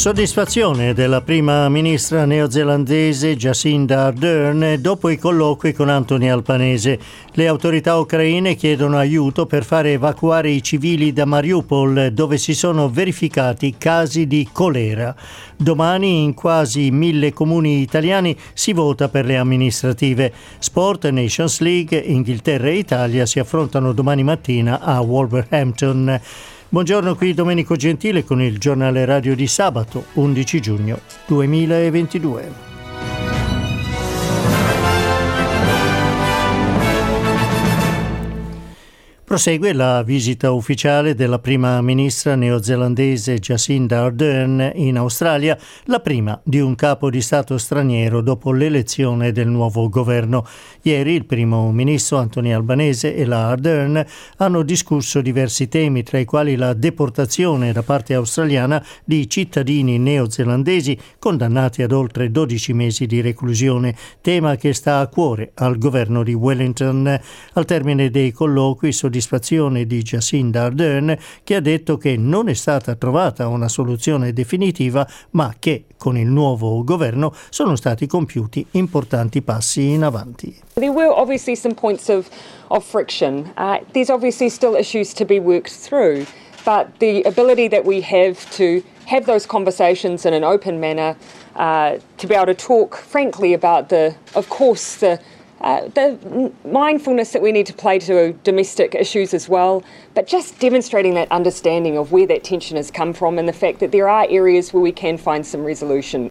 Soddisfazione della prima ministra neozelandese Jacinda Ardern dopo i colloqui con Anthony Albanese. Le autorità ucraine chiedono aiuto per fare evacuare i civili da Mariupol dove si sono verificati casi di colera. Domani in quasi mille comuni italiani si vota per le amministrative. Sport Nations League, Inghilterra e Italia si affrontano domani mattina a Wolverhampton. Buongiorno qui Domenico Gentile con il giornale radio di sabato 11 giugno 2022. Prosegue la visita ufficiale della prima ministra neozelandese Jacinda Ardern in Australia, la prima di un capo di Stato straniero dopo l'elezione del nuovo governo. Ieri il primo ministro Anthony Albanese e la Ardern hanno discusso diversi temi, tra i quali la deportazione da parte australiana di cittadini neozelandesi condannati ad oltre 12 mesi di reclusione, tema che sta a cuore al governo di Wellington. Al termine dei colloqui soddisfatti soddisfazione di Jacinda Ardern che ha detto che non è stata trovata una soluzione definitiva ma che con il nuovo governo sono stati compiuti importanti passi in avanti. There were obviously some points of, of friction. Uh, there's obviously still issues to be worked through, but the ability that we have to have those conversations in an open manner, uh, to be able to talk frankly about the, of course, the uh, the mindfulness that we need to play to domestic issues as well, but just demonstrating that understanding of where that tension has come from and the fact that there are areas where we can find some resolution.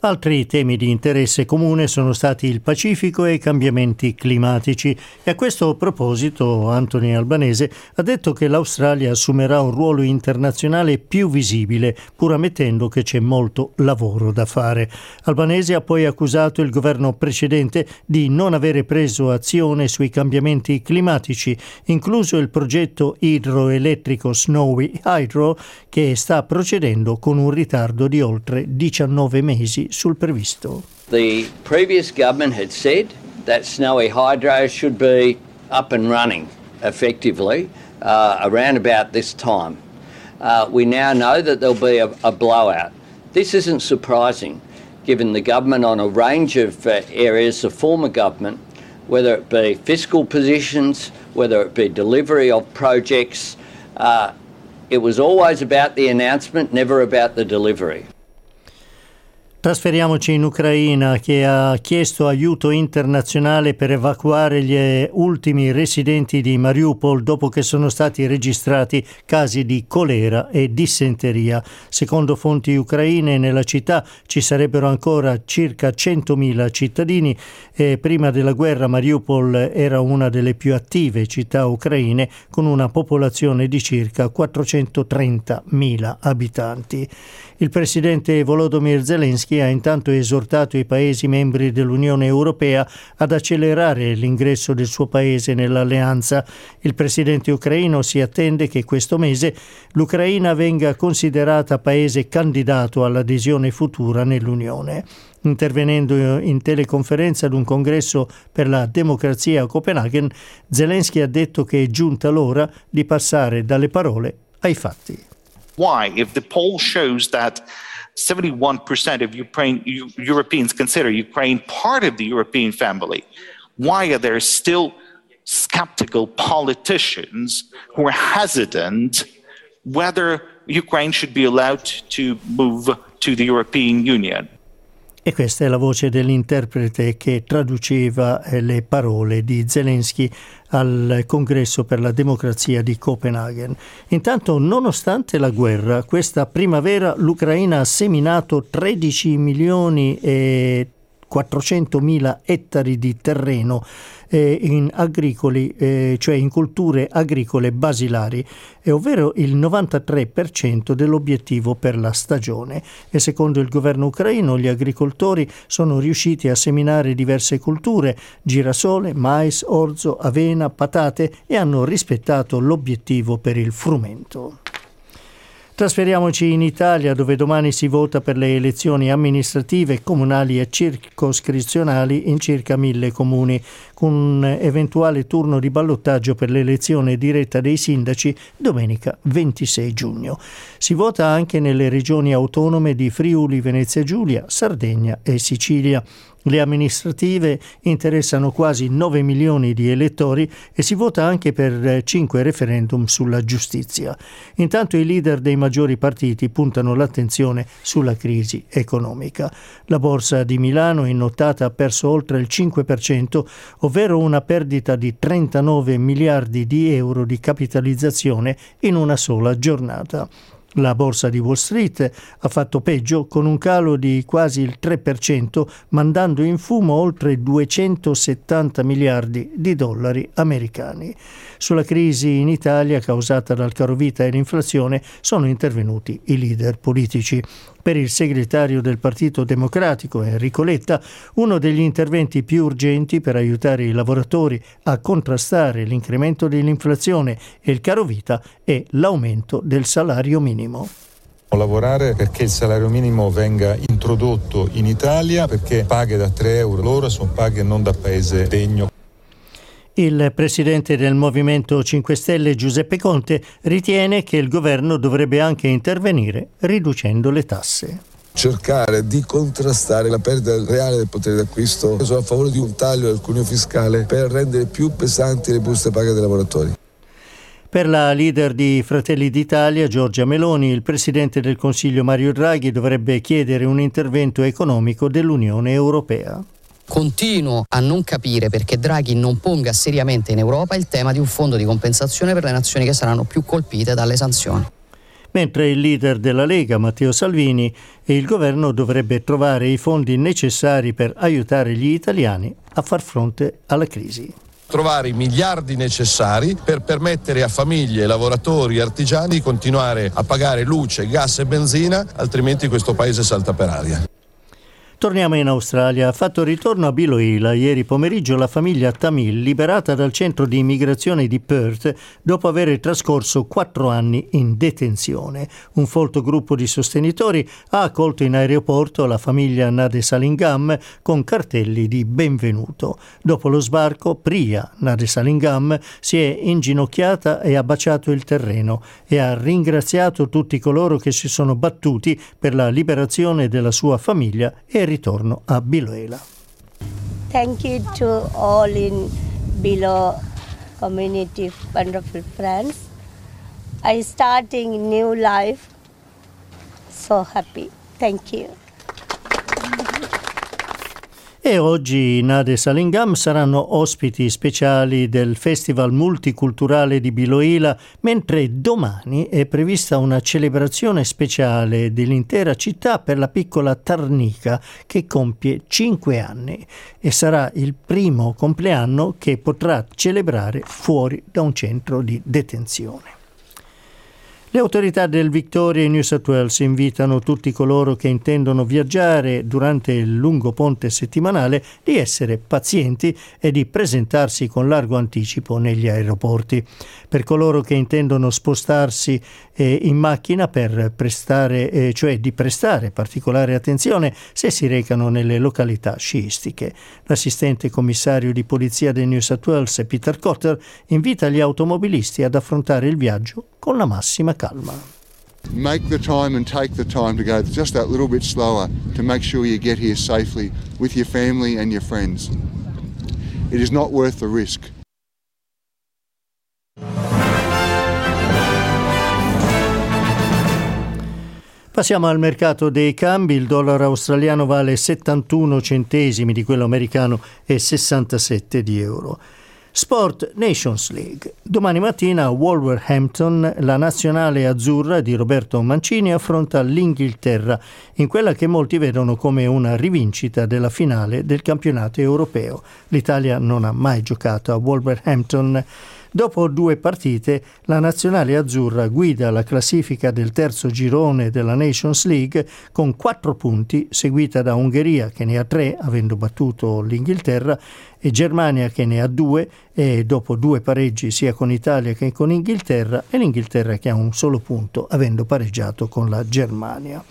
Altri temi di interesse comune sono stati il Pacifico e i cambiamenti climatici e a questo proposito Anthony Albanese ha detto che l'Australia assumerà un ruolo internazionale più visibile, pur ammettendo che c'è molto lavoro da fare. Albanese ha poi accusato il governo precedente di non avere preso azione sui cambiamenti climatici, incluso il progetto idroelettrico Snowy Hydro che sta procedendo con un ritardo di oltre 19 mesi sul previsto. The previous government had said that Snowy Hydro should be up and running effectively uh, around about this time. Uh, we now know that there'll be a, a, blowout. This isn't surprising, given the government on a range of uh, areas, the former government, whether it be fiscal positions, whether it be delivery of projects, uh, it was always about the announcement, never about the delivery. Trasferiamoci in Ucraina che ha chiesto aiuto internazionale per evacuare gli ultimi residenti di Mariupol dopo che sono stati registrati casi di colera e dissenteria. Secondo fonti ucraine nella città ci sarebbero ancora circa 100.000 cittadini e prima della guerra Mariupol era una delle più attive città ucraine con una popolazione di circa 430.000 abitanti. Il presidente Volodymyr Zelensky ha intanto esortato i Paesi membri dell'Unione Europea ad accelerare l'ingresso del suo Paese nell'alleanza. Il presidente ucraino si attende che questo mese l'Ucraina venga considerata Paese candidato all'adesione futura nell'Unione. Intervenendo in teleconferenza ad un congresso per la democrazia a Copenaghen, Zelensky ha detto che è giunta l'ora di passare dalle parole ai fatti. Why? If the poll shows that 71% of Ukraine, Europeans consider Ukraine part of the European family, why are there still skeptical politicians who are hesitant whether Ukraine should be allowed to move to the European Union? E questa è la voce dell'interprete che traduceva eh, le parole di Zelensky al Congresso per la democrazia di Copenaghen. Intanto, nonostante la guerra, questa primavera l'Ucraina ha seminato 13 milioni e 400.000 ettari di terreno eh, in agricoli, eh, cioè in culture agricole basilari, ovvero il 93% dell'obiettivo per la stagione. E secondo il governo ucraino gli agricoltori sono riusciti a seminare diverse culture, girasole, mais, orzo, avena, patate e hanno rispettato l'obiettivo per il frumento. Trasferiamoci in Italia dove domani si vota per le elezioni amministrative, comunali e circoscrizionali in circa mille comuni, con un eventuale turno di ballottaggio per l'elezione diretta dei sindaci domenica 26 giugno. Si vota anche nelle regioni autonome di Friuli, Venezia Giulia, Sardegna e Sicilia. Le amministrative interessano quasi 9 milioni di elettori e si vota anche per 5 referendum sulla giustizia. Intanto i leader dei maggiori partiti puntano l'attenzione sulla crisi economica. La borsa di Milano in nottata ha perso oltre il 5%, ovvero una perdita di 39 miliardi di euro di capitalizzazione in una sola giornata. La borsa di Wall Street ha fatto peggio con un calo di quasi il 3%, mandando in fumo oltre 270 miliardi di dollari americani. Sulla crisi in Italia causata dal carovita e l'inflazione sono intervenuti i leader politici. Per il segretario del Partito Democratico Enrico Letta, uno degli interventi più urgenti per aiutare i lavoratori a contrastare l'incremento dell'inflazione e il carovita è l'aumento del salario minimo lavorare perché il salario minimo venga introdotto in Italia perché paghe da 3 euro l'ora sono paghe non da paese degno. Il presidente del Movimento 5 Stelle Giuseppe Conte ritiene che il governo dovrebbe anche intervenire riducendo le tasse cercare di contrastare la perdita reale del potere d'acquisto. Sono a favore di un taglio del cuneo fiscale per rendere più pesanti le buste paga dei lavoratori. Per la leader di Fratelli d'Italia, Giorgia Meloni, il presidente del Consiglio Mario Draghi dovrebbe chiedere un intervento economico dell'Unione Europea. Continuo a non capire perché Draghi non ponga seriamente in Europa il tema di un fondo di compensazione per le nazioni che saranno più colpite dalle sanzioni. Mentre il leader della Lega, Matteo Salvini, e il governo dovrebbe trovare i fondi necessari per aiutare gli italiani a far fronte alla crisi trovare i miliardi necessari per permettere a famiglie, lavoratori artigiani di continuare a pagare luce, gas e benzina, altrimenti questo paese salta per aria. Torniamo in Australia. Ha fatto ritorno a Biloela ieri pomeriggio la famiglia Tamil, liberata dal centro di immigrazione di Perth dopo aver trascorso quattro anni in detenzione. Un folto gruppo di sostenitori ha accolto in aeroporto la famiglia Nade Salingam con cartelli di benvenuto. Dopo lo sbarco, Priya Nade Salingam si è inginocchiata e ha baciato il terreno e ha ringraziato tutti coloro che si sono battuti per la liberazione della sua famiglia e ritorno a Biloela. Thank you to all in Bilo community, wonderful friends. I starting new life. So happy. Thank you. E oggi Nade Salingam saranno ospiti speciali del Festival Multiculturale di Biloila, mentre domani è prevista una celebrazione speciale dell'intera città per la piccola Tarnica che compie 5 anni e sarà il primo compleanno che potrà celebrare fuori da un centro di detenzione. Le autorità del Victoria e New South Wales invitano tutti coloro che intendono viaggiare durante il lungo ponte settimanale di essere pazienti e di presentarsi con largo anticipo negli aeroporti. Per coloro che intendono spostarsi eh, in macchina prestare, eh, cioè di prestare particolare attenzione se si recano nelle località sciistiche. L'assistente commissario di polizia del New South Wales, Peter Cotter, invita gli automobilisti ad affrontare il viaggio con la massima calma. Make the time and take the time to go just that little bit slower to make sure you get here safely with your family and your friends. It is not worth the risk. Passiamo al mercato dei cambi, il dollaro australiano vale 71 centesimi di quello americano e 67 di euro. Sport Nations League. Domani mattina a Wolverhampton la nazionale azzurra di Roberto Mancini affronta l'Inghilterra in quella che molti vedono come una rivincita della finale del campionato europeo. L'Italia non ha mai giocato a Wolverhampton Dopo due partite, la nazionale azzurra guida la classifica del terzo girone della Nations League con quattro punti, seguita da Ungheria che ne ha tre, avendo battuto l'Inghilterra, e Germania che ne ha due, e dopo due pareggi sia con Italia che con Inghilterra, e l'Inghilterra che ha un solo punto, avendo pareggiato con la Germania.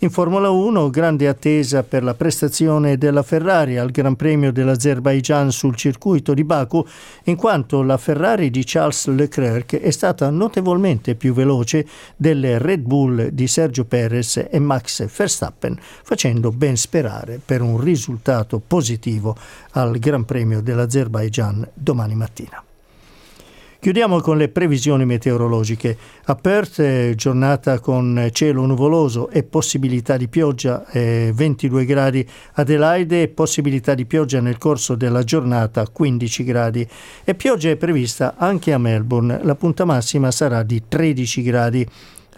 In Formula 1 grande attesa per la prestazione della Ferrari al Gran Premio dell'Azerbaijan sul circuito di Baku, in quanto la Ferrari di Charles Leclerc è stata notevolmente più veloce delle Red Bull di Sergio Perez e Max Verstappen, facendo ben sperare per un risultato positivo al Gran Premio dell'Azerbaijan domani mattina. Chiudiamo con le previsioni meteorologiche. A Perth giornata con cielo nuvoloso e possibilità di pioggia, eh, 22 gradi. Adelaide possibilità di pioggia nel corso della giornata, 15 gradi. E pioggia è prevista anche a Melbourne. La punta massima sarà di 13 gradi.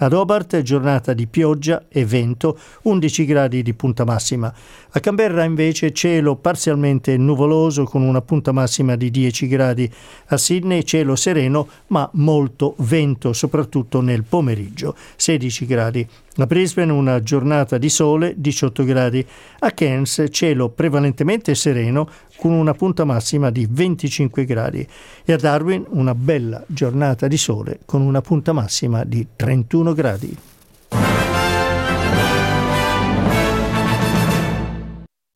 Ad Hobart giornata di pioggia e vento, 11 gradi di punta massima. A Canberra invece cielo parzialmente nuvoloso con una punta massima di 10 gradi. A Sydney cielo sereno ma molto vento, soprattutto nel pomeriggio, 16 gradi. A Brisbane una giornata di sole, 18 gradi. A Cairns cielo prevalentemente sereno con una punta massima di 25 gradi. E a Darwin una bella giornata di sole con una punta massima di 31 gradi.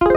Bye.